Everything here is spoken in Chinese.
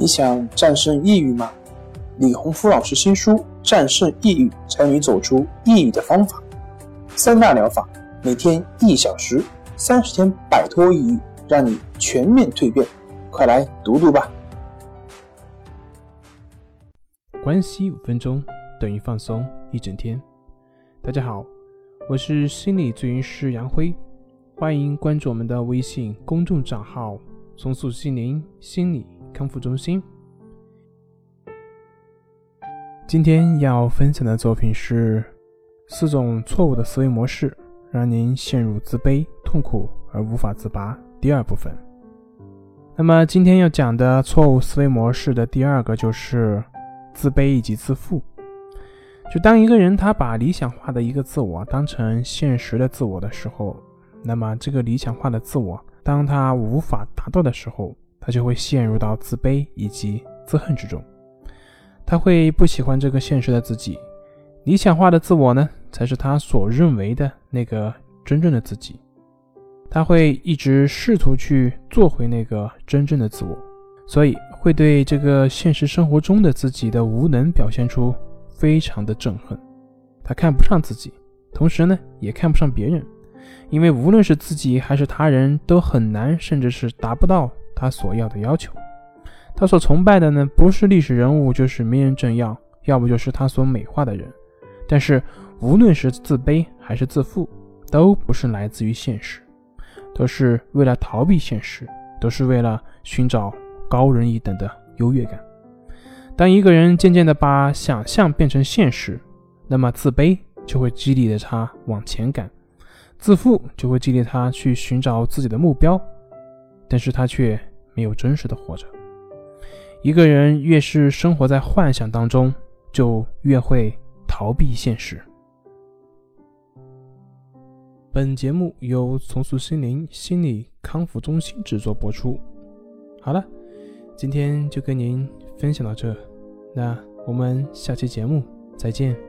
你想战胜抑郁吗？李洪福老师新书《战胜抑郁，教你走出抑郁的方法》，三大疗法，每天一小时，三十天摆脱抑郁，让你全面蜕变。快来读读吧！关系五分钟等于放松一整天。大家好，我是心理咨询师杨辉，欢迎关注我们的微信公众账号“重塑心灵心理”。康复中心。今天要分享的作品是四种错误的思维模式，让您陷入自卑、痛苦而无法自拔。第二部分。那么今天要讲的错误思维模式的第二个就是自卑以及自负。就当一个人他把理想化的一个自我当成现实的自我的时候，那么这个理想化的自我，当他无法达到的时候，他就会陷入到自卑以及自恨之中，他会不喜欢这个现实的自己，理想化的自我呢，才是他所认为的那个真正的自己，他会一直试图去做回那个真正的自我，所以会对这个现实生活中的自己的无能表现出非常的憎恨，他看不上自己，同时呢，也看不上别人，因为无论是自己还是他人都很难，甚至是达不到。他所要的要求，他所崇拜的呢，不是历史人物，就是名人政要，要不就是他所美化的人。但是，无论是自卑还是自负，都不是来自于现实，都是为了逃避现实，都是为了寻找高人一等的优越感。当一个人渐渐的把想象变成现实，那么自卑就会激励着他往前赶，自负就会激励他去寻找自己的目标，但是他却。没有真实的活着。一个人越是生活在幻想当中，就越会逃避现实。本节目由重塑心灵心理康复中心制作播出。好了，今天就跟您分享到这，那我们下期节目再见。